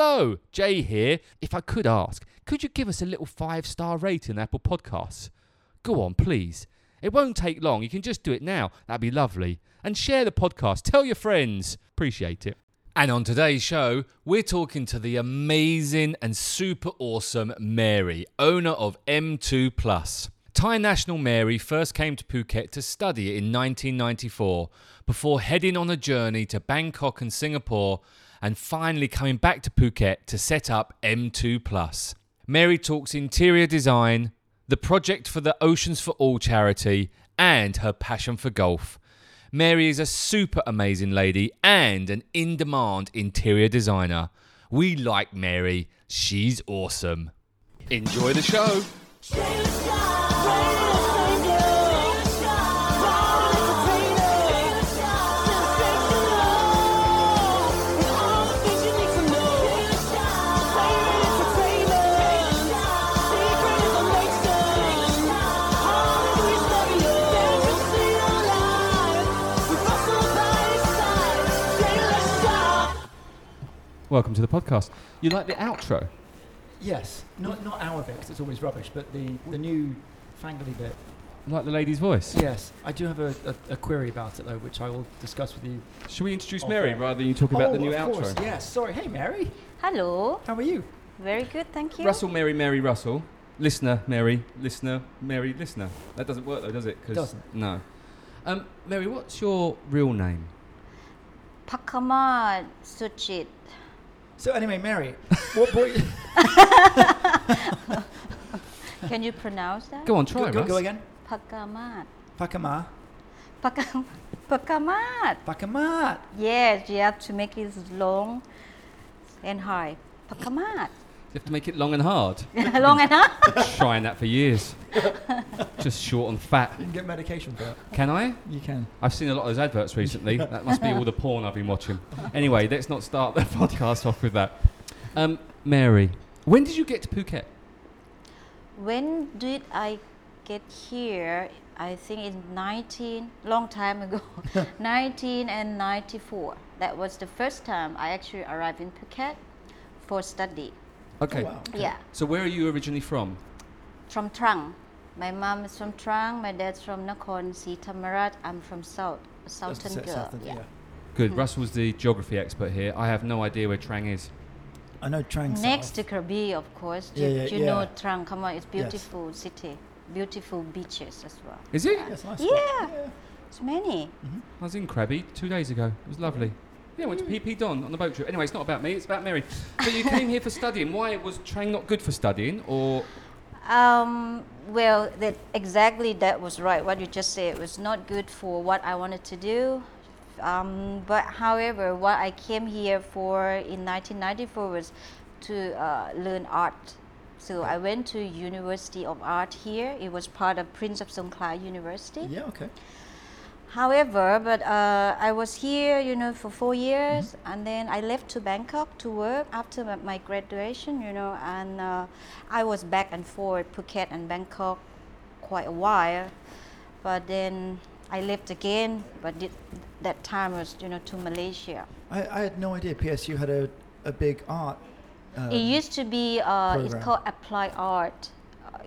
Hello, Jay here. If I could ask, could you give us a little five star rating on Apple Podcasts? Go on, please. It won't take long. You can just do it now. That'd be lovely. And share the podcast. Tell your friends. Appreciate it. And on today's show, we're talking to the amazing and super awesome Mary, owner of M2 Plus. Thai national Mary first came to Phuket to study in 1994 before heading on a journey to Bangkok and Singapore and finally coming back to Phuket to set up M2 Plus. Mary talks interior design, the project for the Oceans for All charity, and her passion for golf. Mary is a super amazing lady and an in demand interior designer. We like Mary, she's awesome. Enjoy the show. Welcome to the podcast. You like the outro? Yes, not not our bit 'cause it's always rubbish, but the the new fangly bit. Like the lady's voice? Yes, I do have a, a, a query about it though, which I will discuss with you. Should we introduce Mary yeah. rather than you talk about the Oh, new of outro? course, Yes, sorry. Hey, Mary, Hello. how are you? Very good, thank you. Russell, Mary, Mary, Russell. Listener, Mary, listener, Mary, listener. That doesn't work though, does it? 'Cause- Doesn't. No. Um, Mary, what's your real name? Pakama Suchit. So anyway, Mary, what brought you? Can you pronounce that? Go on, try, go, go, Russ. go again. Pakamat. Pakama, Pakam- Pakamat. Pakamat. Yes, you have to make it long and high. Pakamat. You have to make it long and hard. long and hard. Trying that for years. Just short and fat. You can get medication for that. Can I? You can. I've seen a lot of those adverts recently. that must be all the porn I've been watching. Anyway, let's not start the podcast off with that. Um, Mary, when did you get to Phuket? When did I get here? I think in 19, long time ago, 1994. That was the first time I actually arrived in Phuket for study. Okay. Oh, wow. okay. Yeah. So where are you originally from? from Trang. My mom is from Trang. My dad's from Nakhon Si Thammarat. I'm from South, That's Southern girl. south of- yeah. Good. Hmm. Russell's the geography expert here. I have no idea where Trang is. I know Trang Next South. to Krabi, of course. Yeah, you yeah, you know yeah. Trang. Come on, it's beautiful city, beautiful beaches as well. Is it? Yes, nice. Yeah. It's many. I was in Krabi two days ago. It was lovely. Yeah, I went to Phi Phi Don on the boat trip. Anyway, it's not about me, it's about Mary. So you came here for studying. Why was Trang not good for studying? Or Um, well, that exactly that was right. What you just said it was not good for what I wanted to do. Um, but however, what I came here for in 1994 was to uh, learn art. So I went to University of Art here. It was part of Prince of Songkla University. Yeah. Okay. However, but uh, I was here, you know, for four years, and then I left to Bangkok to work after my, graduation, you know, and uh, I was back and forth Phuket and Bangkok quite a while, but then I left again, but it, that time was, you know, to Malaysia. I, I had no idea PSU had a, a big art. Um, it used to be, uh, it's called applied art,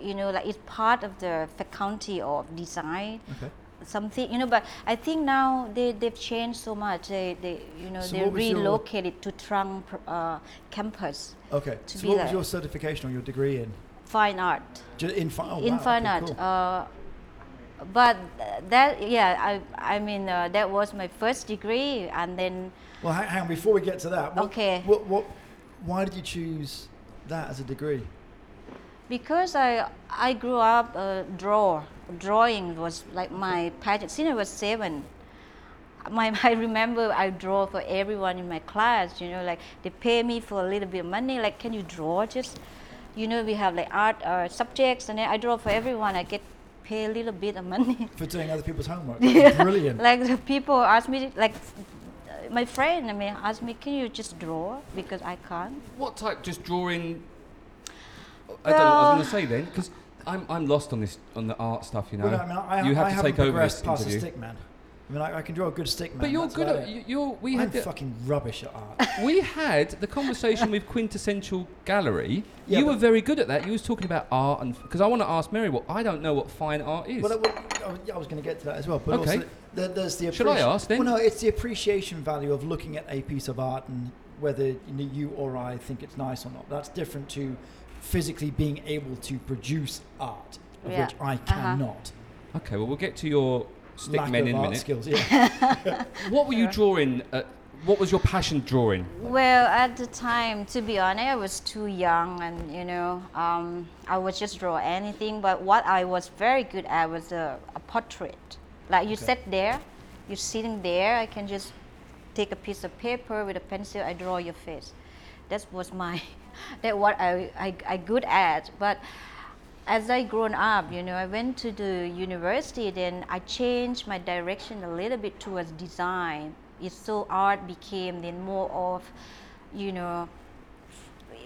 you know, like it's part of the faculty of design. okay. Something you know but i think now they, they've changed so much they, they you know So they your- relocated to trang uh, campus Okay. To so what was your certification or your degree in? fine art in fine. Oh, in wow, fine okay, art cool. uh, but that yeah i i mean uh, that was my first degree and then Well, hang, hang on, before we get to that. What, Okay. What, what, why did you choose that as a degree? because i i grew up uh, draw drawing was like my passion since i was seven my, I remember I draw for everyone in my class, you know, like they pay me for a little bit of money, like can you draw just, you know, we have like art uh, subjects and then I draw for everyone, I get paid a little bit of money. For doing other people's homework. Brilliant. like the people ask me, like uh, my friend, I mean, ask me, can you just draw? Because I can't. what type? Just drawing. I don't know what I was going to say then, because I'm, I'm lost on this on the art stuff. You know, Well, I mean, I, you have I to haven't take over this past interview. stick man. I mean, I, I can draw a good stick man. But you're good at it. you're. We I'm had the, fucking rubbish at art. we had the conversation with Quintessential Gallery. Yeah, you were very good at that. You was talking about art, and because I want to ask Mary, well, I don't know what fine art is. Well, I, was- yeah, I was going to get to that as well. But Okay. also, there, there's the Should I ask then? Well, no, it's the appreciation value of looking at a piece of art and whether you know, you or I think it's nice or not. That's different to physically being able to produce art, of Yeah. which I Uh-huh. cannot. okay, well, we'll get to your stick Lack men of in a minute. skills. Yeah. What were you drawing? At, what was your passion drawing? Well, at the time, to be honest, I was too young, and you know, um, I would just draw anything. But what I was very good at was a, a portrait. Like you Okay. sit there, you're sitting there. I can just take a piece of paper with a pencil. I draw your face. That was my, that what I I, I good at. But as I grown up, you know, I went to the university. Then I changed my direction a little bit towards design. It's so art became then more of, you know,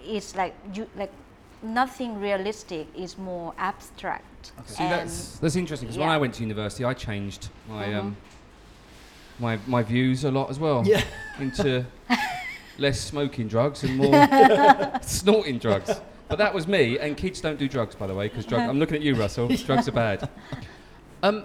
it's like you like nothing realistic. It's more abstract. See, that's that's interesting because when. I went to university, I changed my Mhm. um, my my views a lot as well yeah. into less smoking drugs and more snorting drugs. But that was me. And kids don't do drugs, by the way, because drug. I'm looking at you, Russell. Drugs are bad. Um,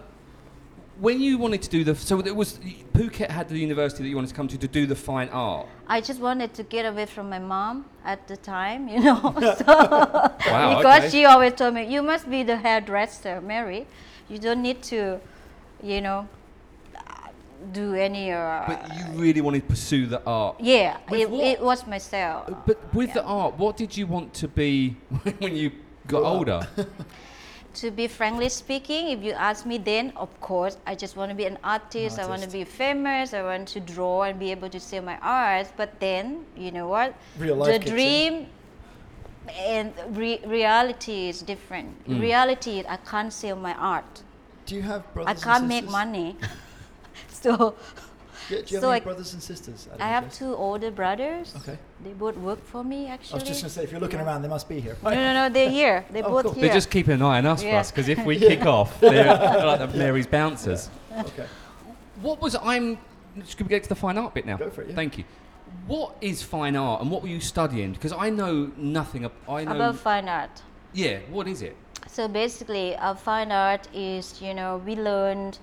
when you wanted to do the so it was Phuket had the university that you wanted to come to to do the fine art. I just wanted to get away from my mom at the time, you know. so Wow, because okay. she always told me, "You must be the hairdresser, Mary. You don't need to, you know, do any." Uh, But you really wanted to pursue the art. yeah, it, what? it was myself. But with the art, what did you want to be when you got Grow up. older? To be frankly speaking, if you ask me then, of course, I just want to be an artist. I want to be famous. I want to draw and be able to sell my art. But then, you know what? Real life the kicks in. dream and re- reality is different. Mm. Reality, I can't sell my art. Do you have brothers I can't make sisters? money. so Yeah, do you have So any I- brothers and sisters? out of I have interest? two older brothers. Okay. They both work for me actually. I was just going to say, if you're looking around, they must be here. no, no, no, they're here. They're Oh, both cool. here. They're just keeping an eye on us, Yeah. Russ, because if we kick off, they're, they're like the Mary's bouncers. Okay. What was I'm? Should we get to the fine art bit now? Go for it, yeah. Thank you. What is fine art, and what were you studying? Because I know nothing. ab- I know. about fine art. yeah. What is it? So basically, uh, fine art is, you know, we learned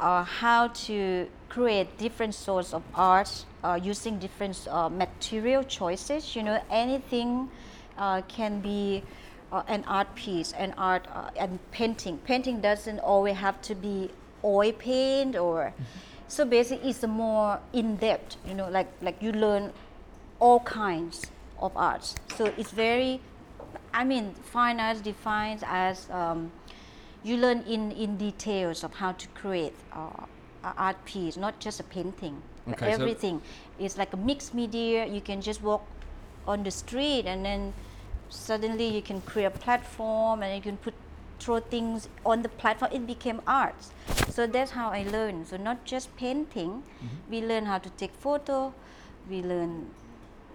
uh, how to create different sorts of art uh, using different uh, material choices. You know, anything uh, can be uh, an art piece, an art uh, and painting. Painting doesn't always have to be oil paint or. So basically, it's a more in depth. You know, like like you learn all kinds of arts. So it's very, I mean, fine arts defines as um, you learn in, in details of how to create uh, a art piece, not just a painting. but Okay, so- Everything is like a mixed media. You can just walk on the street and then suddenly you can create a platform and you can put throw things on the platform. It became art. So that's how I learned. So not just painting, we learn how to take photo. We learn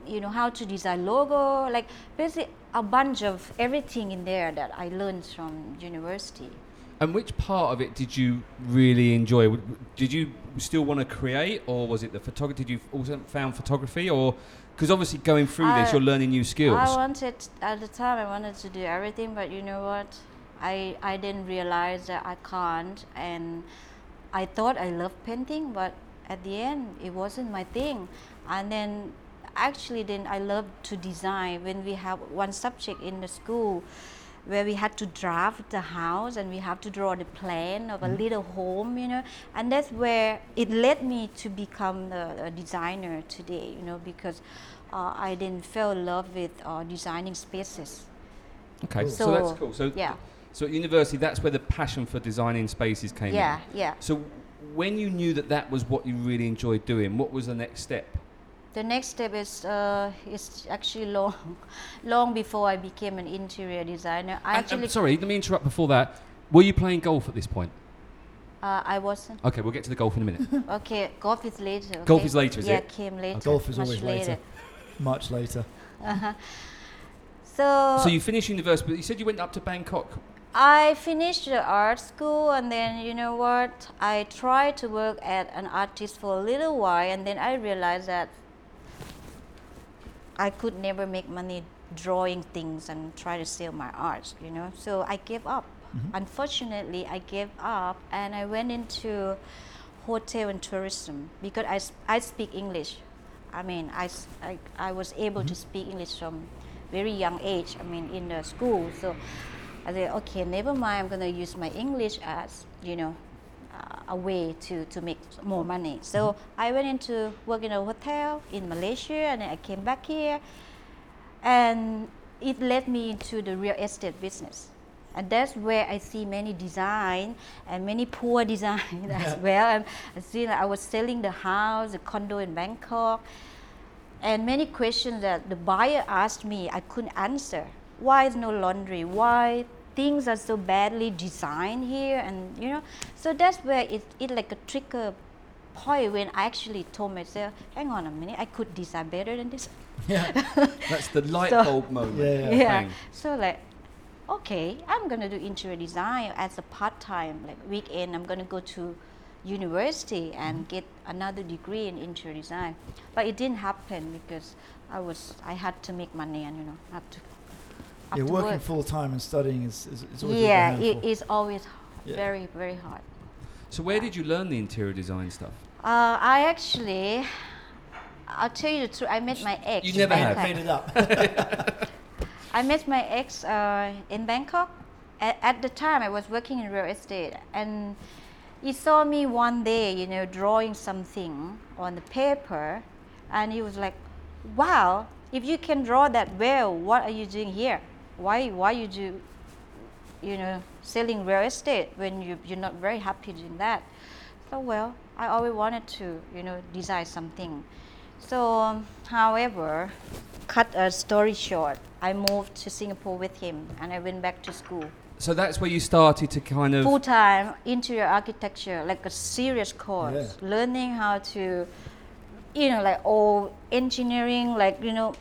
you know how to design logo like basically a bunch of everything in there that i learned from university And which part of it did you really enjoy? Did you still want to create, or was it the photography? Did you also found photography, or because obviously going through this, uh, you're learning new skills. i wanted at the time i wanted to do everything but you know what i i didn't realize that i can't and i thought i loved painting but at the end it wasn't my thing and then actually then i loved to design when we have one subject in the school where we had to draft the house and we have to draw the plan of a little home you know and that's where it led me to become a, a designer today you know because uh, i then fell in love with uh, designing spaces okay, Cool. so, that's cool. So yeah So at university, that's where the passion for designing spaces came yeah in. yeah So when you knew that that was what you really enjoyed doing, what was the next step? The next step is uh, is actually long long before i became an interior designer i And- and actually sorry, let me interrupt before that. Were you playing golf at this point? uh, i wasn't Okay, we'll get to the golf in a minute. okay golf is later Golf is later, is yeah it? came later Golf is always later. Much later. so, so you finished university, but you said you went up to Bangkok. I finished the art school and then you know what? I tried to work at an artist for a little while and then I realized that I could never make money drawing things and try to sell my art, you know. So I gave up. Mm-hmm. Unfortunately, I gave up and I went into hotel and tourism because I, I speak English. I mean, I, I, I was able to mm-hmm. speak English from very young age. I mean, in the school. So I said, okay, never mind. I'm gonna use my English as you know a way to, to make more money. So I went into work in a hotel in Malaysia, and then I came back here, and it led me into the real estate business. And that's where I see many design and many poor design as well. And I see that I was selling the house, the condo in Bangkok, and many questions that the buyer asked me I couldn't answer. Why is no laundry? Why things are so badly designed here? And you know, so that's where it it like a trigger point when I actually told myself, hang on a minute, I could design better than this. Yeah. That's the light So- bulb moment. Yeah, Yeah. Bang. So like, okay, I'm gonna do interior design as a part time. Like weekend, I'm gonna go to university and mm-hmm. get another degree in interior design. But it didn't happen because I was I had to make money and you know I had to. Have Yeah, working work. full time and studying is, is, is always yeah, a it always Yeah. very very hard. So where did you learn the interior design stuff? Uh, I actually, I'll tell you the truth. I met my ex. You never I have. Made it up. I met my ex uh, in Bangkok. At, at the time, I was working in real estate, and he saw me one day, you know, drawing something on the paper, and he was like, "Wow, if you can draw that well, what are you doing here? Why, why you do, you know, selling real estate when you you're not very happy doing that?" So well, I always wanted to, you know, design something. So, um, however, cut a story short, I moved to Singapore with him and I went back to school. So that's where you started to kind of. Full time interior architecture, like a serious course, learning how to, you know, like all engineering, like, you know,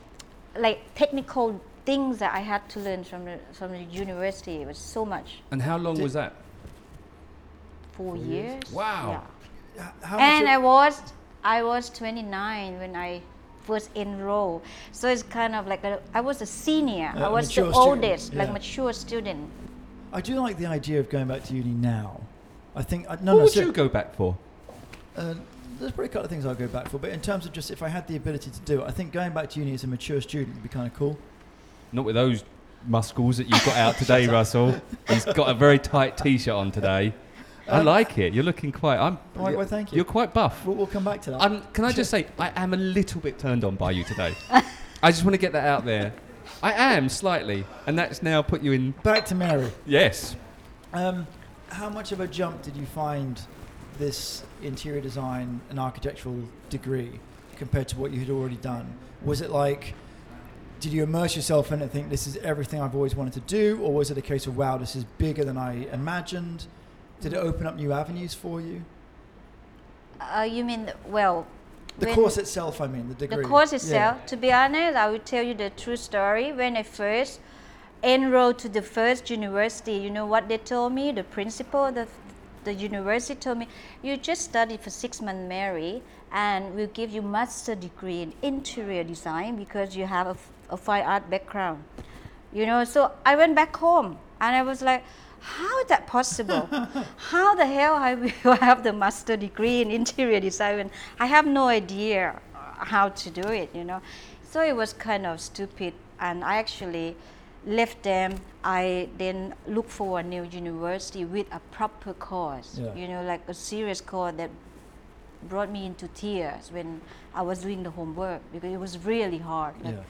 like technical things that I had to learn from the, from the university. It was so much. And how long Did- was that? Four, Four years. years? Wow. Yeah. And much I was I was 29 when I first enrolled. So it's kind of like a, I was a senior. Yeah, I was the mature student, oldest, like yeah. mature student. I do like the idea of going back to uni now. I think uh, no, what no. would ser- you go back for? Uh, there's probably a couple of things I'll go back for, but in terms of just if I had the ability to do it, I think going back to uni as a mature student would be kind of cool. Not with those muscles that you've got out today, Russell. He's got a very tight t-shirt on today. I Um, like it. You're looking quite. I'm. Right, well, thank you. You're quite buff. We'll, we'll come back to that. Can I just say, I am a little bit turned on by you today. I just want to get that out there. I am slightly, and that's now put you in. back to Mary. Yes. Um, how much of a jump did you find this interior design and architectural degree compared to what you had already done? Was it like, did you immerse yourself in it and think this is everything I've always wanted to do? Or was it a case of, wow, this is bigger than I imagined? Did it open up new avenues for you? Uh, you mean, well, The course itself, I mean, the degree. The course Yeah. itself, to be honest, I will tell you the true story. When I first enrolled to the first university, you know what they told me? The principal of the, the university told me, you just study for six months, Mary, and we'll give you master degree in interior design because you have a, f- a fine art background. You know, so I went back home and I was like, how is that possible? how the hell I will have the master degree in interior design when I have no idea how to do it, you know? So it was kind of stupid and I actually left them. I then looked for a new university with a proper course, Yeah. you know, like a serious course that brought me into tears when I was doing the homework because it was really hard. Like, Yeah.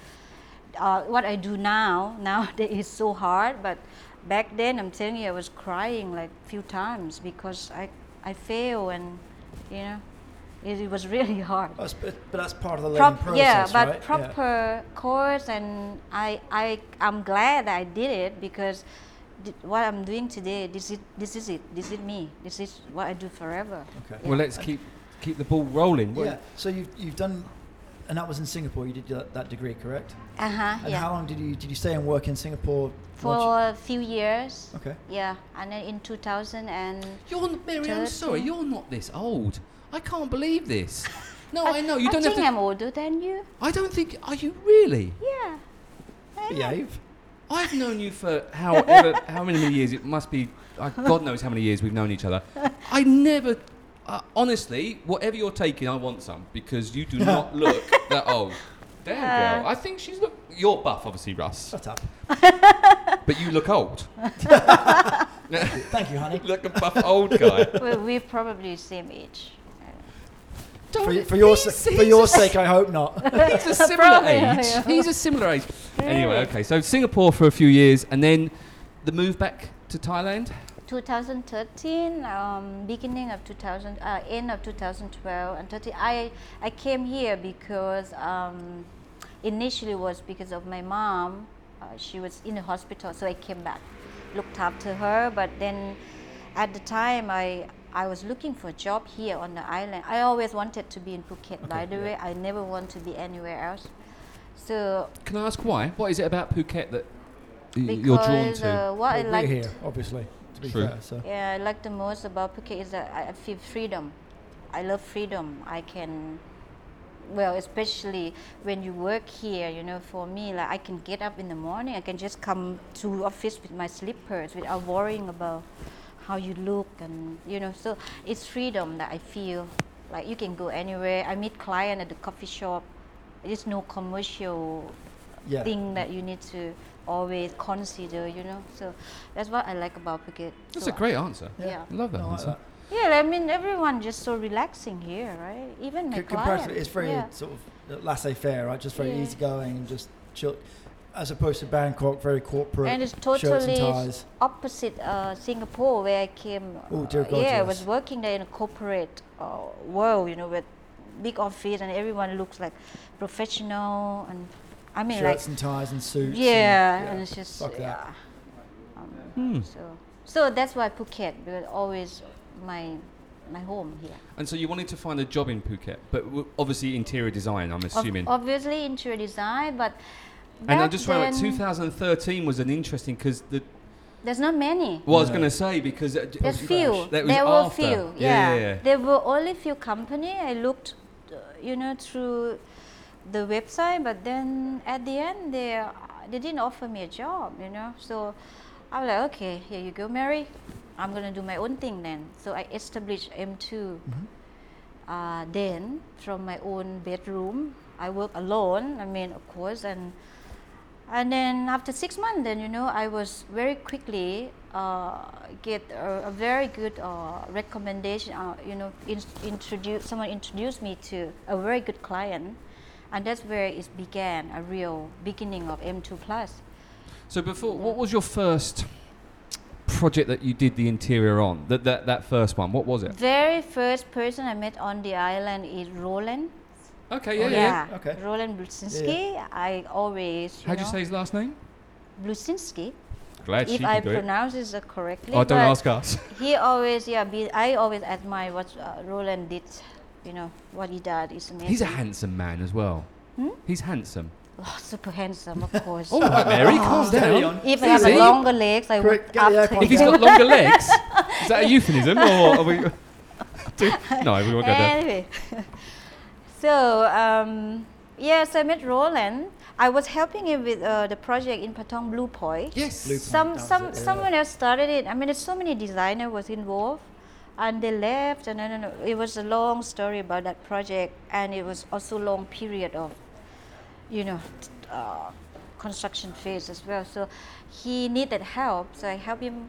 Uh, what I do now nowadays is so hard, but back then I'm telling you I was crying like a few times because I I fail and you know it, it was really hard. That's, but, but that's part of the learning Prop- process, yeah, but right? proper course and I I I'm glad I did it because what I'm doing today this is this is it this is me this is what I do forever. Okay. Yeah. Well, let's keep keep the ball rolling. What- Yeah. So you've you've done and that was in Singapore. You did that, that degree, correct? Uh huh. And Yeah. how long did you did you stay and work in Singapore? For a few years. okay. Yeah, and then in 2000 and You're n- Mary. I'm sorry. You're not this old. I can't believe this. No, I, I know you I don't think have to. I'm older than you. I don't think. Are you really? Yeah. I am. Behave. I've known you for however how many years it must be. Uh, God knows how many years we've known each other. I never. Uh, honestly, whatever you're taking, I want some because you do not look that old. Damn girl, Uh. I think she's look. You're buff, obviously, Russ, Shut up. but you look old. Thank you, honey. look a buff old guy. Well, we're probably same age. For, y- for your sa- for your sake, I hope not. He's a similar Probably, age. yeah. He's a similar age. Anyway, okay. So Singapore for a few years, and then the move back to Thailand. 2013, um, beginning of 2000, uh, end of 2012, and 13. I I came here because um, initially was because of my mom. Uh, she was in the hospital, so I came back, looked after her. But then, at the time, I I was looking for a job here on the island. I always wanted to be in Phuket. by the yeah. way, I never want to be anywhere else. So Can I ask why? What is it about Phuket that y- you're drawn because to? uh, what I Well, we're here, obviously. To be True. fair, so Yeah, I like the most about Phuket is that I I feel freedom. I love freedom. I can, well, especially when you work here, you know, for me, like I can get up in the morning, I can just come to office with my slippers without worrying about how you look and, you know, so it's freedom that I feel. Like you can go anywhere. I meet client at the coffee shop. There's no commercial yeah. thing that you need to always consider, you know. So that's what I like about Phuket. That's So a great answer. Yeah. I love that I like answer. that. Yeah, I mean everyone just so relaxing here, right? Even my C- comparatively, clients. it's very yeah. sort of laissez-faire, right? Just very Yeah. easygoing and just chill. As opposed to Bangkok, very corporate. and it's shirts and totally ties. opposite uh, Singapore, where I came. Oh, dear uh, God, yeah, I was working there in a corporate uh, world, you know, with big office and everyone looks like professional and I mean shirts like and ties and suits. yeah, and, and it's just fuck that. yeah. Um, Hmm. So so that's why Phuket because always my my home here. And so you wanted to find a job in Phuket, but w- obviously interior design. I'm Ob- assuming. obviously interior design, but and I back just found like 2013 was an interesting because the. There's not many. Well, I was going to say because uh, There's was few. fresh. That was there were after. few. Yeah, Yeah. yeah, yeah. There were only few company. I looked, uh, you know, through the website, but then at the end they they didn't offer me a job. You know, so I was like, okay, here you go, Mary. I'm gonna do my own thing then. So I established M2. Mhm. Uh, then from my own bedroom, I work alone. I mean, of course, and and then after six months, then you know, I was very quickly uh, get a, a very good uh, recommendation. Uh, you know, in, introduce someone introduced me to a very good client, and that's where it began a real beginning of M2 Plus. So before, what was your first project that you did the interior on? That that that first one. What was it? Very first person I met on the island is Roland. Okay, yeah, Oh, yeah. yeah. yeah, Okay. Roland Blusinski. I always. How do you say his last name? Blusinski? Glad if she I can do it. pronounce it uh, correctly. Oh, don't but ask us. He always, yeah, be, I always admire what uh, Roland did. You know what he did is amazing. He's a handsome man as well. Hmm? He's handsome. oh, super handsome, of course. All right, Mary, calm Steady down. on. If I have longer legs, I Quick, would get the after If he's got longer legs, is that a euphemism or are we? Do, no, we won't go there. Anyway, so um, yes, I met Roland. I was helping him with uh, the project in Patong Blue Point. Yes. Blue some some it, yeah. someone else started it. I mean, there's so many designer was involved, and they left, and don't. It was a long story about that project, and it was also long period of, you know, uh, construction phase as well. So he needed help, so I helped him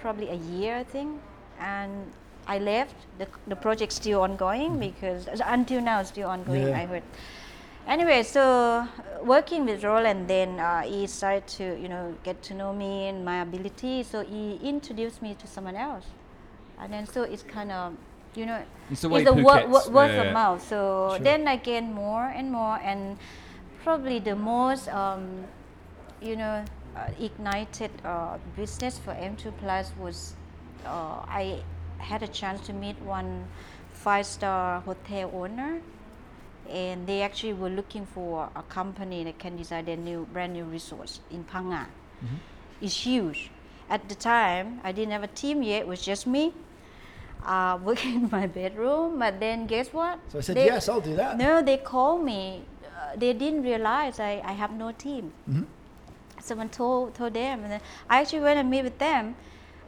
probably a year, I think, and I left. the The project still ongoing because until now it's still ongoing. Yeah. I heard. Anyway, so uh, working with Roland, then uh, he started to you know get to know me and my ability. So he introduced me to someone else, and then so it's kind of you know It's it's a word, Phuket's- word, yeah, of mouth. So Sure. then I gain more and more, and probably the most um, you know uh, ignited uh, business for M2 Plus was uh, I had a chance to meet one five star hotel owner and they actually were looking for a company that can design their new brand new resource in Phang Mhm. It's huge. At the time, I didn't have a team yet. It was just me uh, working in my bedroom. But then, guess what? So I said, They- yes, I'll do that. No, they called me. Uh, they didn't realize I, I have no team. Mhm. Someone told told them, and then I actually went and meet with them.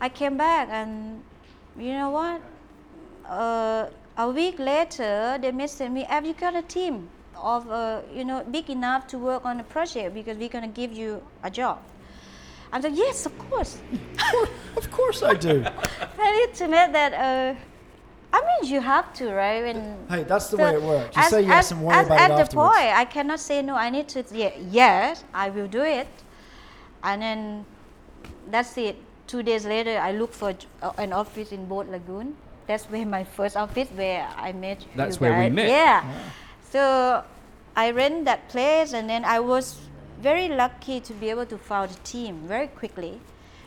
I came back, and you know what? Uh, a week later, they messaged me, "Have you got a team of uh, you know big enough to work on a project because we're gonna give you a job?" I said, "Yes, of course." Of course I do. I need to admit that. Uh, I mean, you have to, right? When hey, that's the so way it works. You as- say yes as- and worry as about at it the afterwards. point, I cannot say no. I need to. Yeah, yes, I will do it, and then that's it. Two days later, I look for uh, an office in Boat Lagoon. That's where my first office where I met. you That's where we guys. met. Yeah. So I rent that place, and then I was very lucky to be able to found a team very quickly.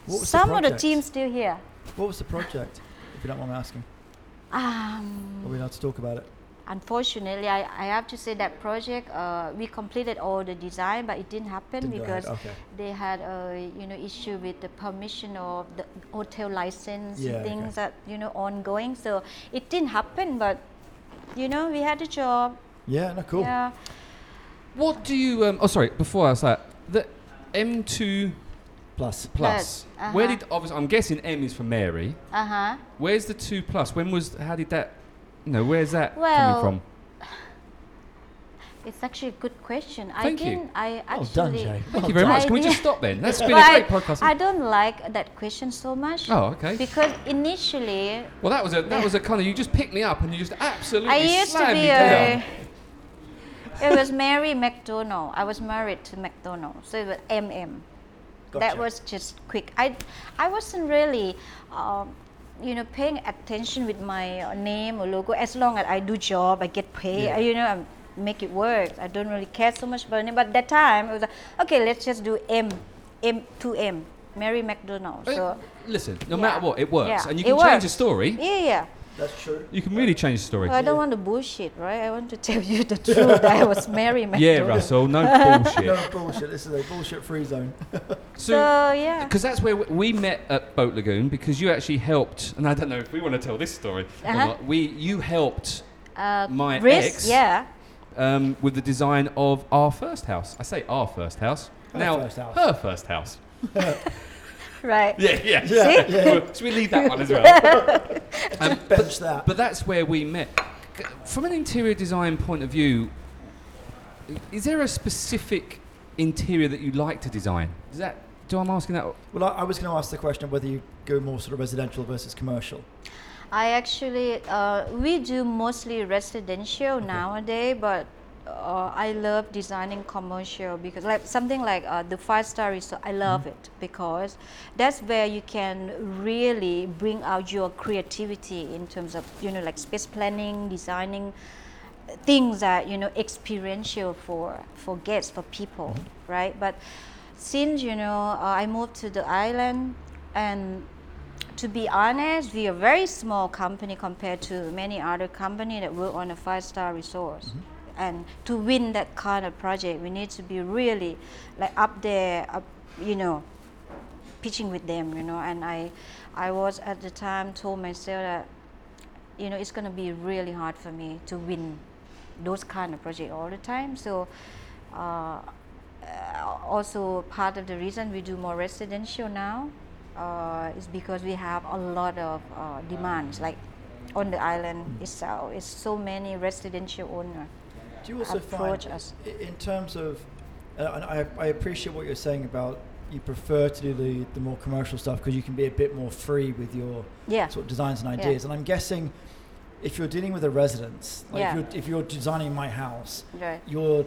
Was the Some of the teams still here. What was the project, if you don't mind me asking? Um, Are we allowed to talk about it? Unfortunately, I, I have to say that project uh, we completed all the design, but it didn't happen Didn't because okay. they had a you know issue with the permission of the hotel license Yeah, and things okay. that you know ongoing. So it didn't happen, but you know we had a job. Yeah, no, cool. Yeah. What do you? Um, oh, sorry. Before I ask that, the M2 Plus. plus. Plus, Where uh-huh. did? Obviously, I'm guessing M is for Mary. Uh huh. Where's the two plus? When was? How did that? You know, where's that Well, coming from? It's actually a good question. Thank I you. didn't. I Well actually. done, Jay. from? Well Thank you very much. Can we just stop then? That's been But a I, great podcast. I don't like that question so much. oh, okay. Because initially Well, that was a that was a kind of you just picked me up and you just absolutely I used to slammed be me a. down. It was Mary McDonald. I was married to McDonald, so it was MM. That was just quick. I, I wasn't really, um, you know, paying attention with my uh, name or logo. As long as I do job, I get paid. Yeah. I, you know, I make it work. I don't really care so much about it. But that time, it was like, okay, let's just do M, M to M, Mary McDonald. So Listen, no Yeah. matter what, it works, Yeah, and you it can change the story. yeah, yeah. That's true. You can really change the story. Well, I don't want to bullshit, right? I want to tell you the truth. that I was married. McDonald. Yeah, Russell, no bullshit. No bullshit. This is a bullshit-free zone. So yeah. Because that's where we, we met at Boat Lagoon because you actually helped, and I don't know if we want to tell this story or Uh-huh. not. We you helped Uh, my Riz, ex- Yeah. um, with the design of our first house. I say our first house. Her now first house. her first house. Right. Yeah, yeah. Yeah, yeah. so we leave that one as well. Um, Bench that. But that's where we met. From an interior design point of view, is there a specific interior that you like to design? Is that? Do I'm asking that? Well, I, I was going to ask the question of whether you go more sort of residential versus commercial. I actually, uh, we do mostly residential nowadays, but uh, I love designing commercial because, like something like uh, the five star resort, I love it because that's where you can really bring out your creativity in terms of you know like space planning, designing things that you know experiential for for guests for people, right? But since you know uh, I moved to the island and to be honest, we are a very small company compared to many other company that work on a five-star resort. And to win that kind of project, we need to be really like up there, up, you know, pitching with them, you know. And I, I was at the time told myself that, you know, it's gonna be really hard for me to win those kind of project all the time. So. Uh, also part of the reason we do more residential now uh, is because we have a lot of uh, demands like on the island itself it's so many residential owner Do you also approach find, us. in terms of, uh, and I, I appreciate what you're saying about you prefer to do the, the more commercial stuff because you can be a bit more free with your yeah sort of designs and Yeah. ideas. And I'm guessing if you're dealing with a residence, like Yeah. if, you're, if you're designing my house, right you're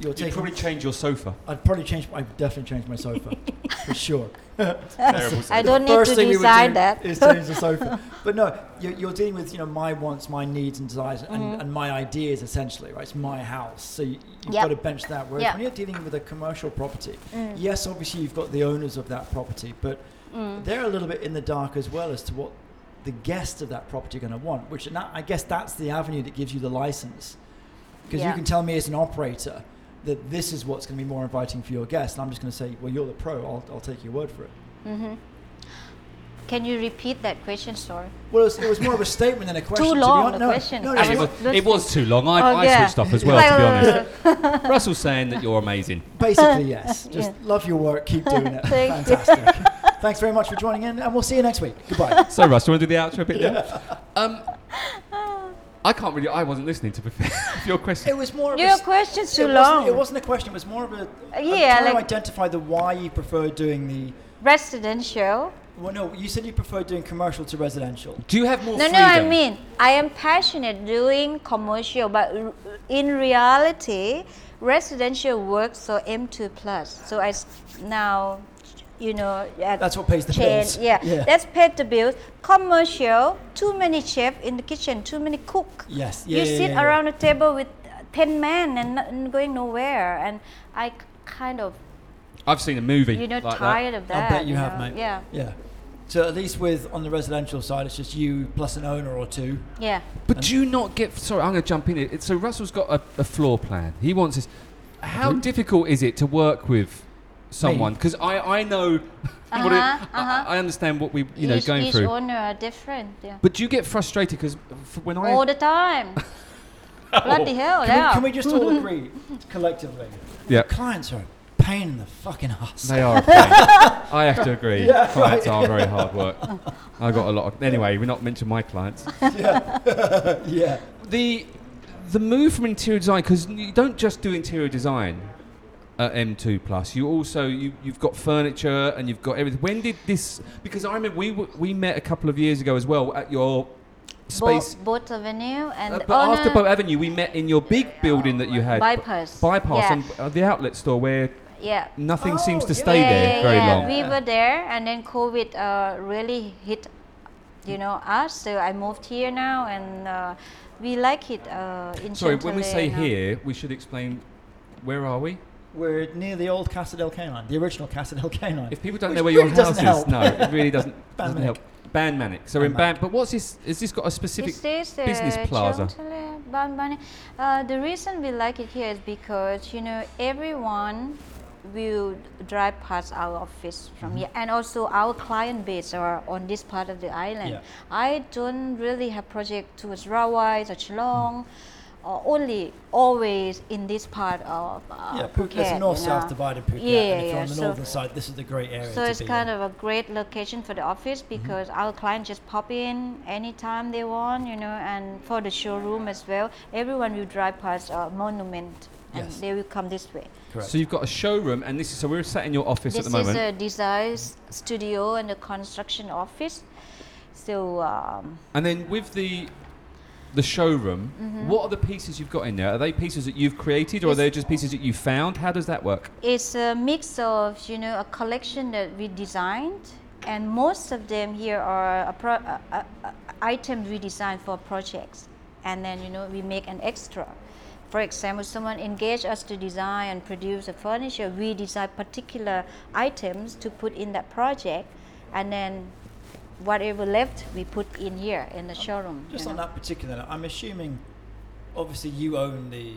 you're You taking. probably change your sofa. I'd probably change. I'd definitely change my sofa for sure. I don't need First to thing we would decide that is change the sofa. But no, you're, you're dealing with you know my wants, my needs and desires, and, Mhm. and my ideas essentially. Right, it's my house, so you, you've Yep. got to bench that. Whereas Yep. when you're dealing with a commercial property, Mm. yes, obviously you've got the owners of that property, but Mm. they're a little bit in the dark as well as to what the guests of that property are going to want. Which and that, I guess that's the avenue that gives you the license Because Yeah. you can tell me as an operator that this is what's going to be more inviting for your guests, and I'm just going to say, well, you're the pro. I'll, I'll take your word for it. Mm-hmm. Can you repeat that question? Sorry. Well, it was, it was more of a statement than a question. to be long, hon- the no, question. No, no, it it, was- was, it was too long. I, Oh, I yeah. switched off as well, to be honest. Russell's saying that you're amazing. basically yes. Just Yeah. love your work. Keep doing it. Thank you. Fantastic. Thanks very much for joining in, and we'll see you next week. Goodbye. So, Russ, you want to do the outro bit now? Um, I can't really. I wasn't listening to your question. It was more. Of Your a, s- question's too it wasn't- long. It wasn't a question. It was more of a. I'm uh, yeah, trying to like- identify the why you prefer doing the. Residential. Well, no, you said you prefer doing commercial to residential. Do you have more No, freedom? no, I mean, I am passionate doing commercial, but r- in reality, residential works for M2 plus. So I s- now, you know, at That's what pays the chain, bills. yeah, Yeah. that's paid the bills. Commercial, too many chef in the kitchen, too many cook. Yes. Yeah, you yeah, sit yeah, yeah. around a table with ten men and, not, and going nowhere, and I kind of, I've seen a movie. you know, like that. tired of that. I bet you have, know? mate. Yeah, Yeah. So at least with on the residential side, it's just you plus an owner or two. yeah. But do you not get? Sorry, I'm going to jump in. It. So Russell's got a, a floor plan. He wants this. How do. difficult is it to work with someone? Because I, I know. what it, Uh-huh, I, uh-huh. I understand what we you know each, going each through. owner are different. Yeah. But do you get frustrated because when I all the time. Bloody hell, Can, yeah. we, can we just all agree collectively? yeah Clients are a pain in the fucking ass. they are. A pain. I have to agree. Yeah, clients right. are very hard work. I got a lot. Of, anyway, we're not mentioning my clients. Yeah. yeah. the the move from interior design because you don't just do interior design at M2 Plus. You also you you've got furniture and you've got everything. When did this? Because I remember we we met a couple of years ago as well at your space. Bo- Boat Avenue and uh, the but after owner- Boat Avenue, we met in your big building that you had. Bypass. Bypass Yeah. and uh, the outlet store where yeah. nothing Oh, seems to yeah. stay yeah, there yeah, very yeah. long. We were there, and then COVID uh, really hit, you know, us. So I moved here now, and uh, we like it. Uh, in Sorry, when we say now. here, we should explain where are we? We're near the old Casa del Canine, the original Casa del Canine. If people don't know where really your house doesn't is, help. no, it really doesn't, doesn't help. Band Manic. So we're in Band Band, but what's this? Has this got a specific? Is this uh, business plaza. Ban Ban- Uh, the reason we like it here is because you know everyone will drive past our office from here, and also our client base are on this part of the island. Yeah. I don't really have project towards Rawai or Chalong, or only always in this part of uh, yeah, Phuket, there's north-south you know. divide in Phuket, Yeah, and if you're yeah, on the so- northern side, this is the great area So to it's be kind in. of a great location for the office Mm-hmm. because our clients just pop in anytime they want, you know, and for the showroom as well, everyone will drive past a monument and Yes. they will come this way. Correct. So you've got a showroom, and this is so we're sat in your office this at the moment. This is a design studio and a construction office. So um, and then with the the showroom, Mm-hmm. what are the pieces you've got in there? Are they pieces that you've created, or are they just pieces that you found? How does that work? it's a mix of, you know, a collection that we designed and most of them here are a pro- a, a items we designed for projects and then you know we make an extra for example someone engage us to design and produce a furniture we design particular items to put in that project and then whatever left we put in here in the showroom Just on know. that particular note, I'm assuming, obviously, you own the,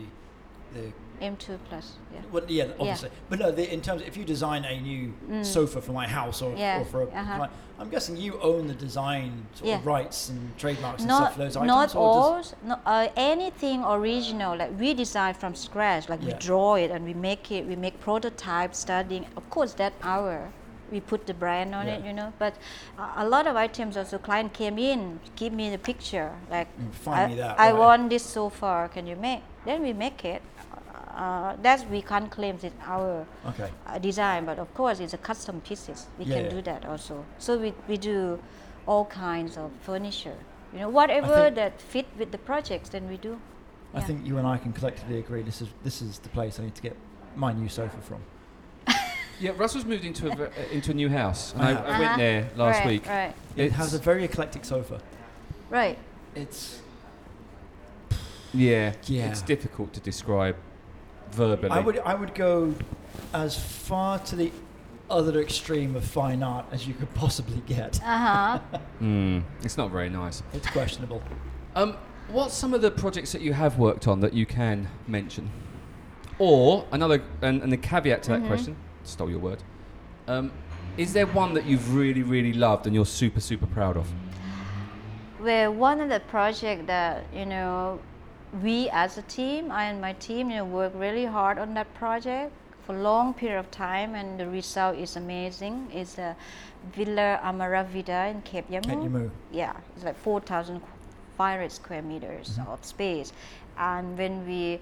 the m2 plus yeah well, yeah, obviously. But no, the, in terms of if you design a new sofa for my house or, Mm. Yeah, or for a uh-huh. client, I'm guessing you own the design sort of Yeah. rights and trademarks and not stuff for those items. not all no, uh, anything original like we design from scratch like we Yeah. draw it and we make it we make prototypes studying of course that our we put the brand on it you know but a lot of items also client came in give me the picture like Mm, find I, me that, I right. want this sofa can you make then we make it uh, that's we can't claim it's our Okay. uh, design, but of course it's a custom pieces. We Yeah, can yeah. do that also. So we, we do all kinds of furniture. You know, whatever that fit with the projects, then we do. I Yeah. think you and I can collectively agree this is this is the place I need to get my new sofa from. Yeah, Russell's moved into a, ve- into a new house, and I I, have. I went Uh-huh. there last right, week. Right, It It's- has a very eclectic sofa. right. It's Yeah, Yeah. it's difficult to describe verbally. I would I would go as far to the other extreme of fine art as you could possibly get. Uh huh. Mm, it's not very nice. It's questionable. Um, What's some of the projects that you have worked on that you can mention? Or another, and, and the caveat to that Mhm. question, stole your word. Um, is there one that you've really, really loved and you're super, super proud of? Well, one of the project that you know, we as a team, I and my team, you know, work really hard on that project for a long period of time, and the result is amazing. It's a Villa Amaravida in Cape Yamu. Cape Yamu. Yeah, it's like 4,500 square meters Mm-hmm. of space. And when we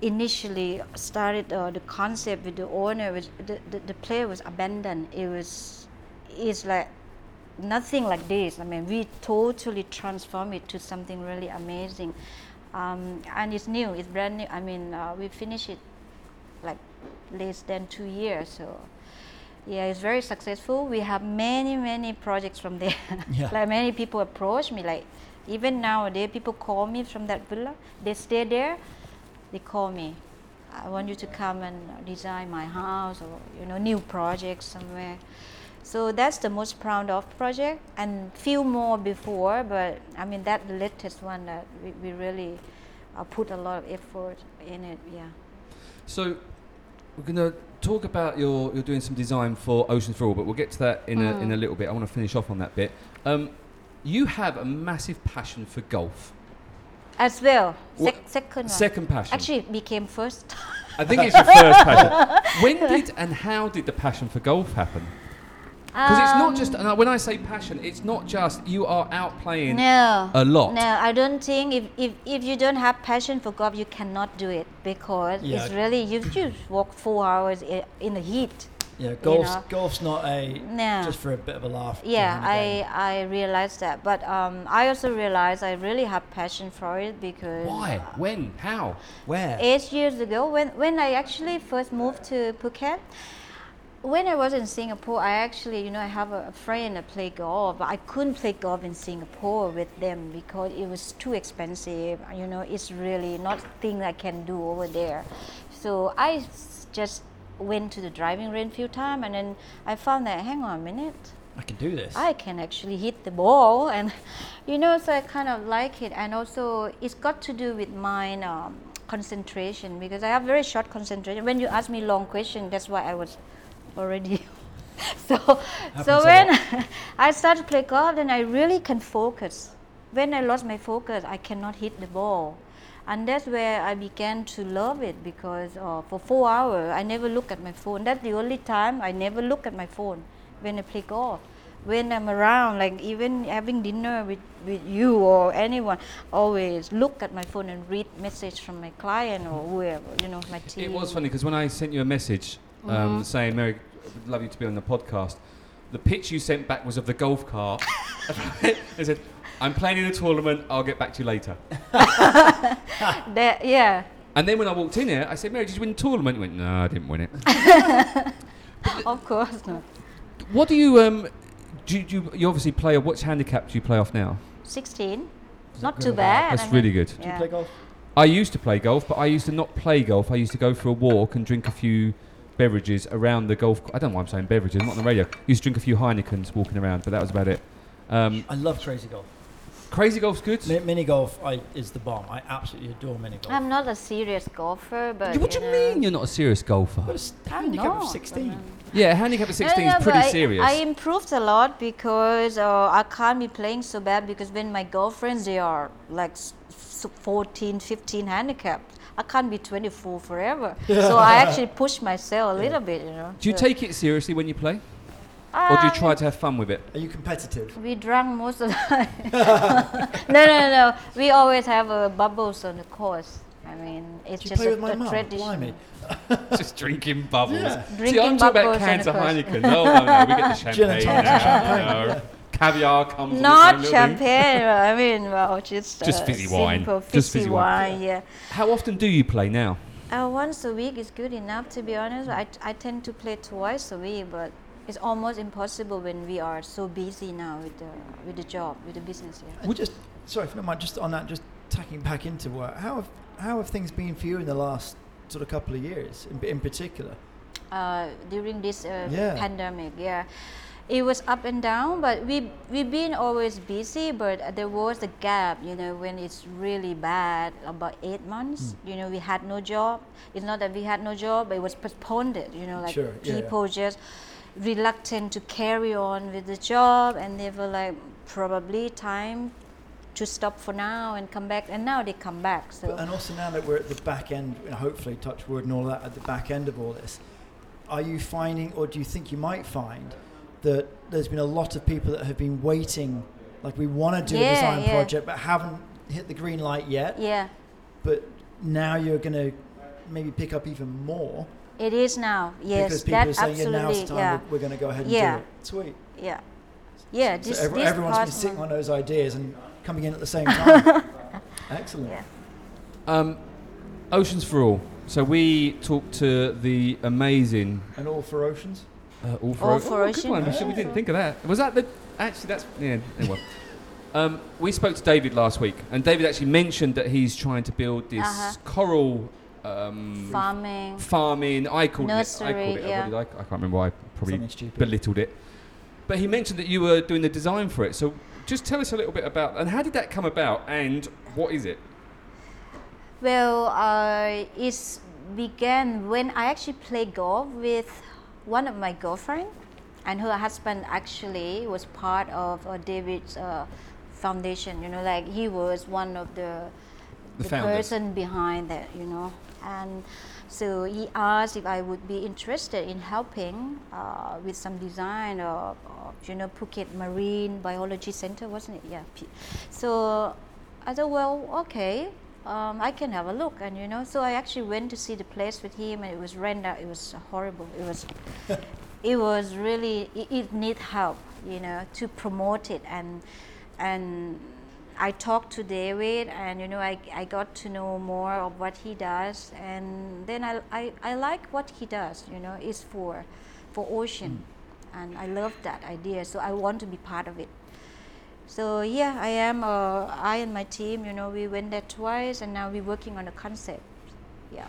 initially started uh, the concept with the owner, was the, the, the place was abandoned. It was, it's like nothing like this. I mean, we totally transform it to something really amazing. Um, and it's new, it's brand new. I mean, uh, we finished it like less than two years. So, yeah, it's very successful. We have many, many projects from there. Yeah. like many people approach me. Like even nowadays, people call me from that villa. They stay there. They call me. I want you to come and design my house or you know new project somewhere. So that's the most proud of project and few more before, but I mean that the latest one that we, we really uh, put a lot of effort in it. Yeah. So we're going to talk about your you're doing some design for Oceans for All, but we'll get to that in a, in a Mm. little bit. I want to finish off on that bit. Um, you have a massive passion for golf. As well, Wha- second one. Second passion. Actually, it became first. I think it's your first passion. When did and how did the passion for golf happen? Because it's not just, Um, and when I say passion, it's not just you are out playing no. a lot. No, I don't think if, if, if you don't have passion for golf, you cannot do it because Yeah. it's really you just walk four hours i- in the heat. Yeah, golf's know. golf's not a No. just for a bit of a laugh. Yeah, kind of game. I I realized that, but um, I also realized I really have passion for it because Why? When? How? where eight years ago when when I actually first moved to Phuket. When I was in Singapore, I actually, you know, I have a, a friend that play golf, but I couldn't play golf in Singapore with them because it was too expensive. You know, it's really not thing I can do over there. So I just went to the driving range few times, and then I found that hang on a minute, I can do this. I can actually hit the ball, and you know, so I kind of like it. And also, it's got to do with my um, concentration because I have very short concentration. When you ask me long question, that's why I was already. so, Happens so when. I start to play golf, then I really can focus. When I lost my focus, I cannot hit the ball. And that's where I began to love it because uh, for four hours I never look at my phone. That's the only time I never look at my phone when I play golf. When I'm around, like even having dinner with, with you or anyone, always look at my phone and read message from my client or whoever, you know, my team. It was funny because when I sent you a message Mm-hmm. um, saying, Mary, would love you to be on the podcast, the pitch you sent back was of the golf cart. I said, I'm playing in a tournament, I'll get back to you later. That, yeah. And then when I walked in here, I said, Mary, did you win the tournament? You went, no, I didn't win it. of course not. what do you, um, do you, do you, you obviously play, which handicap do you play off now? 16. Not too bad? bad. That's I really good. do you yeah. play golf? I used to play golf, but I used to not play golf. I used to go for a walk and drink a few beverages around the golf. I don't know why I'm saying beverages. I'm not on the radio. I used to drink a few Heinekens walking around, but that was about it. Um, I love crazy golf. Crazy golf's good. Mi- mini golf I, is the bomb. I absolutely adore mini golf. I'm not a serious golfer, but. what do you know, mean you're not a serious golfer? but it's I'm handicap not, of 16. um, Yeah, a handicap of 16 No, no, is pretty I- serious. I, improved a lot because uh, I can't be playing so bad because when my girlfriends they are like s- s- 14, 15 handicapped. I can't be 24 forever. so I actually push myself a little bit, you know. do you so- take it seriously when you play? Or do you Um, try to have fun with it? Are you competitive? We drank most of the time. no, no, no. We always have uh, bubbles on the course. I mean, it's just play a, with my a mum? tradition. Blimey. Just drinking bubbles. Yeah. See, Drinking I'm talking about bubbles cans on of the course. Heineken. No, no, no. We get the Gin and champagne tonic, now. champagne, no. yeah. Caviar comes with Not its own little thing. champagne. I mean, well, just Just uh, fizzy wine. simple Just fizzy fizzy wine. wine. Yeah. How often do you play now? Uh, once a week is good enough, to be honest. I, I tend to play twice a week, but it's almost impossible when we are so busy now with the with the job, with the business. Yeah. And just sorry if you don't mind, just on that, just tacking back into work. How have how have things been for you in the last sort of couple of years, in, in particular? Uh, during this uh, Yeah. pandemic, yeah. It was up and down, but we we've been always busy. But there was a gap, you know, when it's really bad, about eight months. You know, we had no job. It's not that we had no job, but it was postponed. You know, like Sure, yeah, yeah. just reluctant to carry on with the job, and they were like, probably time to stop for now and come back. And now they come back. So But, and also now that we're at the back end, hopefully touch wood and all that at the back end of all this, are you finding, or do you think you might find, that there's been a lot of people that have been waiting, like we want to do a design yeah. project but haven't hit the green light yet, yeah. but now you're going to maybe pick up even more It is now. Yes, because people that are saying, yeah, now's absolutely. time Yeah, we're, we're going to go ahead and Yeah. do it. Sweet. yeah, yeah. So This, every- this everyone's been sitting on those ideas and coming in at the same time. Excellent. Yeah. Um, Oceans for All. So we talked to the amazing And all for oceans. uh, All for, All O- for oh, good Ocean. one. We We didn't think of that. Was that the? Actually, that's yeah. Anyway. Um, we spoke to David last week, and David actually mentioned that he's trying to build this Uh-huh. coral um, farming. farming. I called it. I Nursery, called it. yeah. What did I, I can't remember. why I probably belittled it. But he mentioned that you were doing the design for it. So just tell us a little bit about and how did that come about and what is it? Well, uh, it began when I actually played golf with one of my girlfriend, and her husband actually was part of uh, David's uh, foundation. You know, like he was one of the The the person behind that. You know, and so he asked if I would be interested in helping uh, with some design of, of you know Phuket Marine Biology Center, wasn't it? Yeah. So I thought, well, okay, um, I can have a look, and you know, so I actually went to see the place with him, and it was rendered. It was horrible. It was, it was really. It, it need help, you know, to promote it, and and I talked to David, and you know, I, I got to know more of what he does, and then I, I, I like what he does. You know, it's for for ocean, and I love that idea. So I want to be part of it. So yeah, I am. Uh, I and my team, you know, we went there twice, and now we're working on a concept. Yeah,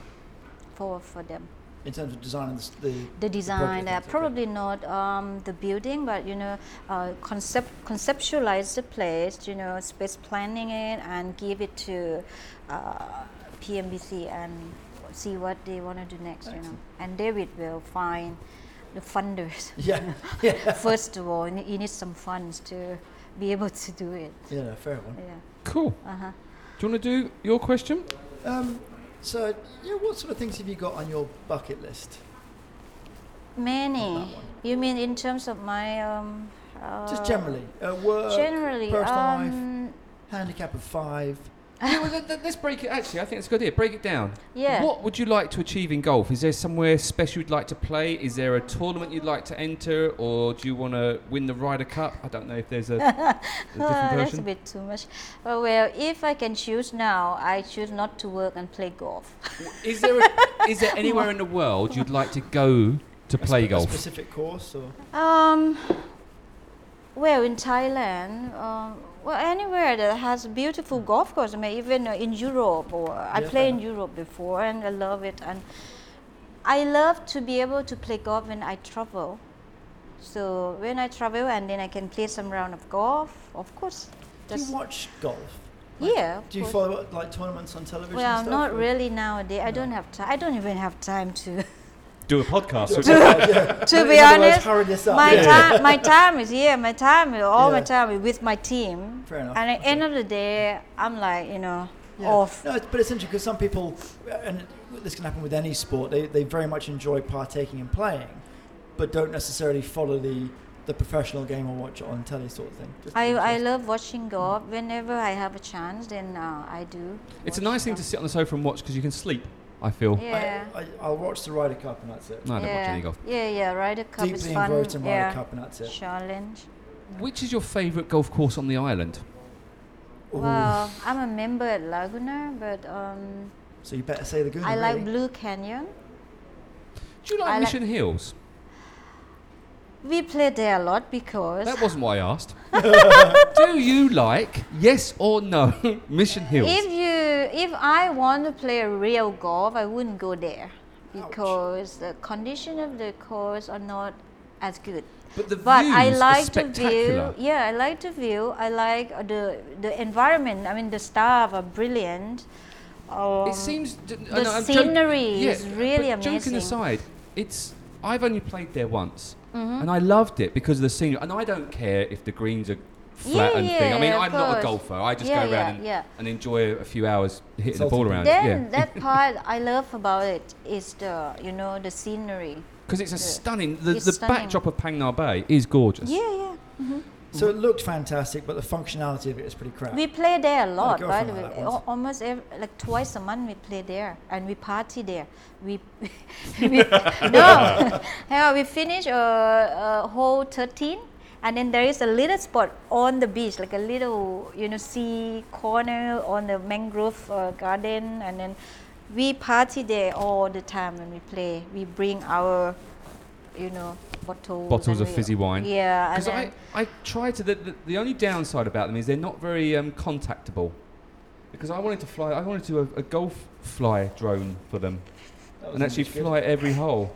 for for them. In terms of designing the, the, The design, project, uh, probably not um, the building, but you know, uh, concept conceptualize the place. You know, space planning it and give it to uh, PMBC and see what they want to do next. You know, Excellent. and David will find the funders. Yeah, yeah, First of all, you need some funds to be able to do it. yeah, fair one. Yeah. Cool. Uh huh. Do you want to do your question? Um, so, yeah, what sort of things have you got on your bucket list? Many. You mean in terms of my um? Uh, Just generally, uh, work, Generally, personal life. um, handicap of five. Yeah, well, let, let- let's break it. Actually, I think it's a good idea. Break it down. yeah. What would you like to achieve in golf? Is there somewhere special you'd like to play? Is there a tournament you'd like to enter, or do you want to win the Ryder Cup? I don't know if there's a, a different that's a bit too much. Uh, well, if I can choose now, I choose not to work and play golf. Is there a, is there anywhere in the world you'd like to go to play a golf? A specific course, or Um, well, in Thailand, um, well, anywhere that has beautiful golf course. I mean, even uh, in Europe, or I played fair in Europe before, and I love it. And I love to be able to play golf when I travel. So when I travel, and then I can play some round of golf. Of course, do you watch golf? yeah. of Do you course. follow like tournaments on television? Well, and stuff, not or- really nowadays. I don't have time. I don't even have time to. Do a podcast. Yeah. to be other words, honest, hurry this up. my Yeah. time, my time is here. My time, is all my time is with my team. Fair enough. And at the Okay. end of the day, I'm like, you know, Yeah. off. No, it's, but it's interesting because some people, and this can happen with any sport, they, they very much enjoy partaking and playing, but don't necessarily follow the, the professional game or watch it on telly sort of thing. Just I, I love watching golf. Whenever I have a chance, then uh, I do. It's a watch nice thing to sit on the sofa and watch because you can sleep. I feel. Yeah. I, I, I'll watch the Ryder Cup and that's it. No, I don't watch any golf. Yeah, yeah. Ryder Cup is Deeply fun. engrossed in Ryder yeah. Cup and that's it. Challenge. Which is your favourite golf course on the island? Ooh. Well, I'm a member at Laguna, but um, So you better say the good I one, like really. Blue Canyon. Do you like I like- Mission Hills? We play there a lot because That wasn't what I asked. Do you like, yes or no, Mission Hills? If you, if I want to play real golf, I wouldn't go there because the condition of the course are not as good. But the But I views are like the view. spectacular. Yeah, I like the view. I like the the environment. I mean, the staff are brilliant. Um, It seems d- the no, scenery yeah, is really but Joking aside, it's I've only played there once, Mm-hmm. and I loved it because of the scenery. And I don't care if the greens are flat Yeah, and thing. I mean, yeah, I'm of not a golfer. I just Yeah, go around yeah, and, yeah. and enjoy a few hours hitting It's the ball around. then yeah, that part I love about it is the you know the scenery. because it's a Yeah. stunning. The, the stunning. backdrop of Phang Nga Bay is gorgeous. Yeah, yeah. So it looked fantastic, but the functionality of it is pretty crap. We play there a lot, by girlfriend the way. had that once. Al- Almost every, like twice a month we play there, and we party there. We, we no, yeah, we finish uh, uh, hole thirteen, and then there is a little spot on the beach, like a little you know sea corner on the mangrove uh, garden, and then we party there all the time when we play. We bring our, you know, bottles. Bottles of fizzy wine. Yeah, Because I, I try to. The, the, the only downside about them is they're not very um, contactable. Because I wanted to fly, I wanted to do a, a golf fly drone for them and actually good. fly every hole.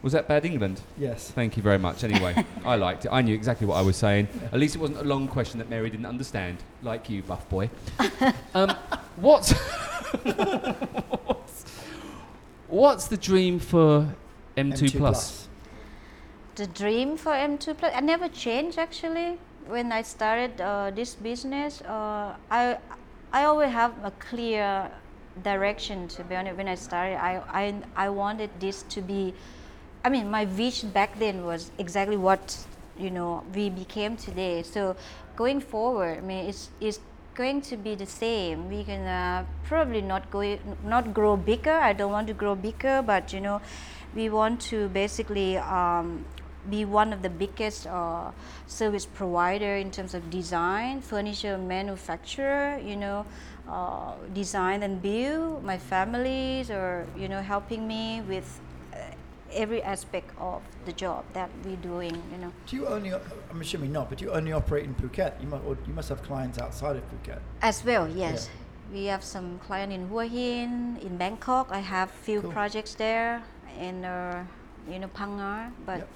Was that bad England? Yes. Thank you very much. Anyway, I liked it. I knew exactly what I was saying. At least it wasn't a long question that Mary didn't understand, like you, buff boy. um, what's, what's what's the dream for M2, Plus? The dream for M2 Plus, I never changed actually. When I started uh, this business, uh, I I always have a clear direction. To be honest, when I started, I I, I wanted this to be. I mean, my vision back then was exactly what you know we became today. So going forward, I mean, it's it's going to be the same. We can uh, probably not go not grow bigger. I don't want to grow bigger, but you know, we want to basically um, be one of the biggest uh, service provider in terms of design, furniture manufacturer. You know, uh, design and build. My families are you know helping me with uh, every aspect of the job that we're doing. You know. Do you only? I'm assuming not, but do you only operate in Phuket? You must, or you must have clients outside of Phuket. As well, yes. We have some client in Hua Hin, in Bangkok. I have few Cool. projects there, in uh, you know Phang Nga, but Yep.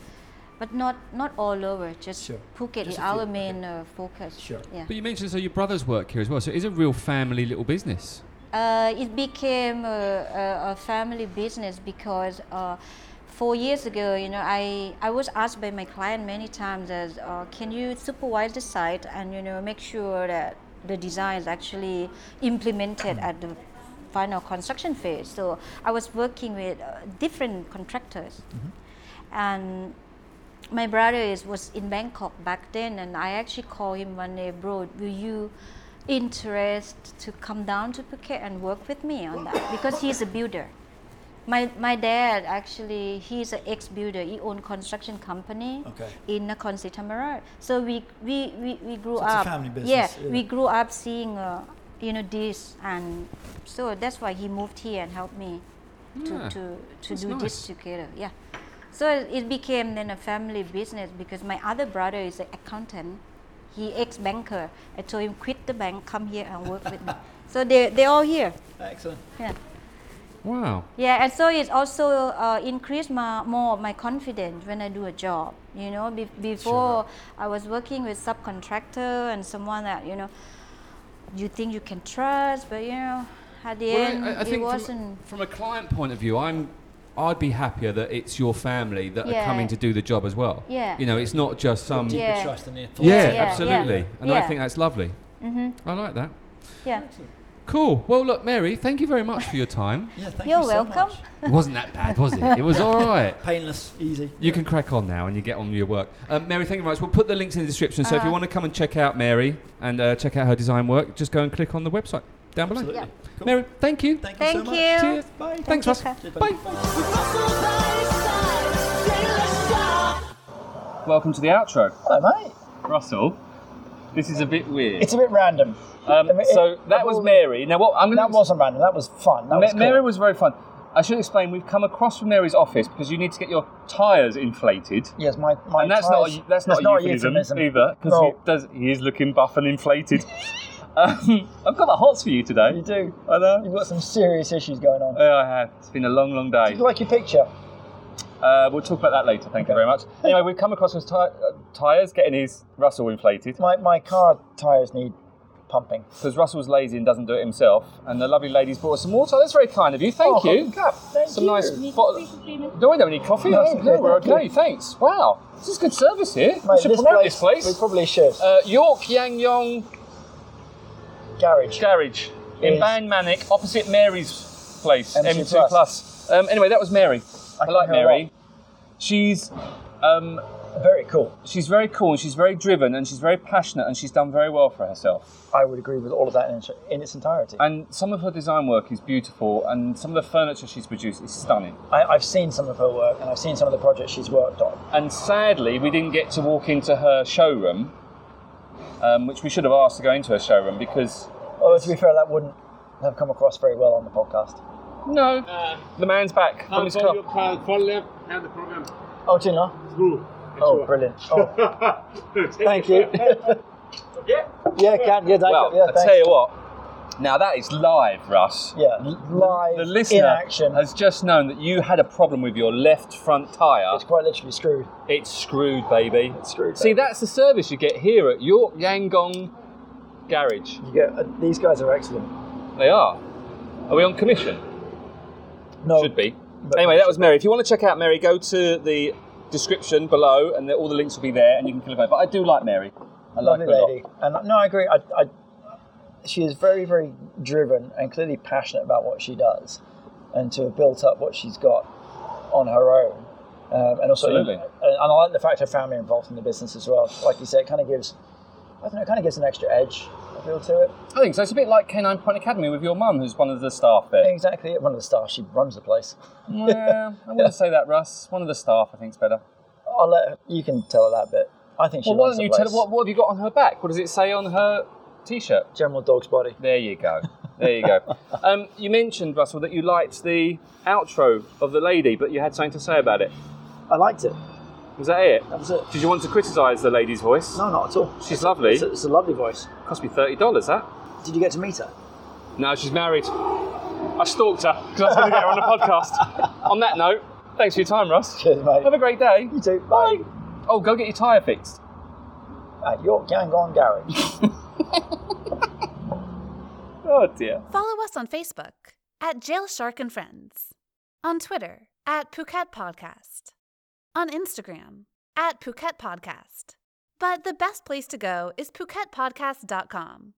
But not not all over. Just Sure. Phuket Just is our few, main uh, focus. Sure. Yeah. But you mentioned so your brothers work here as well, so it is a real family little business. Uh, it became a, a, a family business because uh, four years ago, you know, I, I was asked by my client many times as, uh, can you supervise the site and you know make sure that the design is actually implemented at the final construction phase. So I was working with uh, different contractors, and my brother is was in Bangkok back then, and I actually called him one day, bro, will you interest to come down to Phuket and work with me on that because he's a builder. My, my dad actually he's an ex builder. He owned construction company Okay. in Nakhon Si Thammarat. So we we, we, we grew So it's a up. family business, Yeah, yeah. we grew up seeing uh, you know this, and so that's why he moved here and helped me to Yeah, to, to that's do nice. this together. Yeah. So it became then a family business because my other brother is an accountant. He ex banker. I told him quit the bank, come here and work with me. So they they all here. Excellent. Yeah. Wow. Yeah, and so it also uh, increased my, more of my confidence when I do a job. You know, be- before I was working with subcontractor and someone that you know you think you can trust, but you know at the Well, I- end I, I it think wasn't. from, from a client point of view, I'm I'd be happier that it's your family that are coming to do the job as well. Yeah. You know, it's not just some. Deeper Yeah. trust in the Yeah, Yeah, yeah, absolutely. yeah. And I think that's lovely. hmm I like that. Yeah, Cool. Well, look, Mary, thank you very much for your time. Yeah, thank You're you so welcome. much. It wasn't that bad, was it? It was all right. Painless, easy. You can crack on now and you get on with your work. Um, Mary, thank you very much. We'll put the links in the description. So if you Uh-huh. want to come and check out Mary and uh, check out her design work, just go and click on the website down below. Absolutely. Yeah. Cool. Mary, thank you. Thank you Thank so much. you. Cheers. Bye. Thanks, you, Russ. Kat. Cheers, buddy. Bye. Welcome Welcome to the outro. Hello, mate. Russell, this is a bit weird. It's a bit random. Um, I so that was Mary. Now, what I'm going That wasn't random. That was fun. That was cool. Mary was very fun. I should explain. We've come across from Mary's office because you need to get your tyres inflated. Yes, my my. and that's tyres- not a, that's not a euphemism, either because No, he does he is looking buff and inflated. um, I've got the hots for you today. you do. I know. You've got some serious issues going on. Yeah, I have. It's been a long, long day. Do you like your picture? Uh, we'll talk about that later. Thank you very much. Anyway, we've come across his ty- uh, tyres, getting his Russell inflated My, my car tyres need pumping. because Russell's lazy and doesn't do it himself. And the lovely lady's brought us some water. That's very kind of you. Thank Oh, you. Thank Some you. nice bottle. No, we don't need coffee. No, No, no, we're okay. Thanks. Wow, this is good service here. we Mate, should promote this place. We probably should. Uh, York Yangyong Garage. Garage in Banmanic, opposite Mary's place, M2 M2 Plus. Um, anyway, that was Mary. I, can like Mary. She's um, Very cool. she's very cool and she's very driven and she's very passionate and she's done very well for herself. I would agree with all of that in, in its entirety. And some of her design work is beautiful and some of the furniture she's produced is stunning. I, I've seen some of her work and I've seen some of the projects she's worked on. And sadly, we didn't get to walk into her showroom, um, which we should have asked to go into her showroom because Although, to be fair, that wouldn't have come across very well on the podcast. no, the man's back from his How car. you can fall the program Oh, do you know? through. Oh, brilliant. Oh, thank you. okay. yeah, can. Yeah, thank Well. Yeah, I thanks. tell you what. Now that is live, Russ. Yeah, live The listener in action. has just known that you had a problem with your left front tyre. It's quite literally screwed. It's screwed, baby. It's screwed. See, baby. that's the service you get here at York Yangon Garage. You get, uh, these guys are excellent. They are. Are we on commission? No, Should be. Anyway, that was Mary. If you want to check out Mary, go to the description below, and the, all the links will be there, and you can click on it. But I do like Mary. I like lovely her a lot. lady. And no, I agree. I, I, she is very, very driven and clearly passionate about what she does, and to have built up what she's got on her own. Um, and also, Absolutely. and, I like the fact her family are involved in the business as well. Like you say, it kind of gives, I don't know, it kind of gives an extra edge, feel to it. I think so. It's a bit like Canine Point Academy with your mum, who's one of the staff there. Exactly. One of the staff, she runs the place. well, I wouldn't say that, Russ. One of the staff, I think's better. I'll let her, you can tell her that bit. I think she Well, why don't you place. tell her what, what have you got on her back? What does it say on her t-shirt? General Dog's Body. There you go. There you go. Um, you mentioned, Russell, that you liked the outro of the lady, but you had something to say about it. I liked it. Was that it? That was it. Did you want to criticise the lady's voice? No, not at all. She's lovely. It's a, it's a lovely voice. Cost me thirty dollars. That? Did you get to meet her? No, she's married. I stalked her because I was going to get her on the podcast. on that note, thanks for your time, Russ. Cheers, mate. Have a great day. You too. Bye. Oh, go get your tyre fixed. At York Yangon Garage. Oh dear. Follow us on Facebook at Jail Shark and Friends, on Twitter at Phuket Podcast, on Instagram at Phuket Podcast. But the best place to go is PhuketPodcast.com.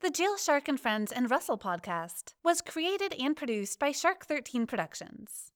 The Jail Shark and Friends and Russell podcast was created and produced by Shark 13 Productions.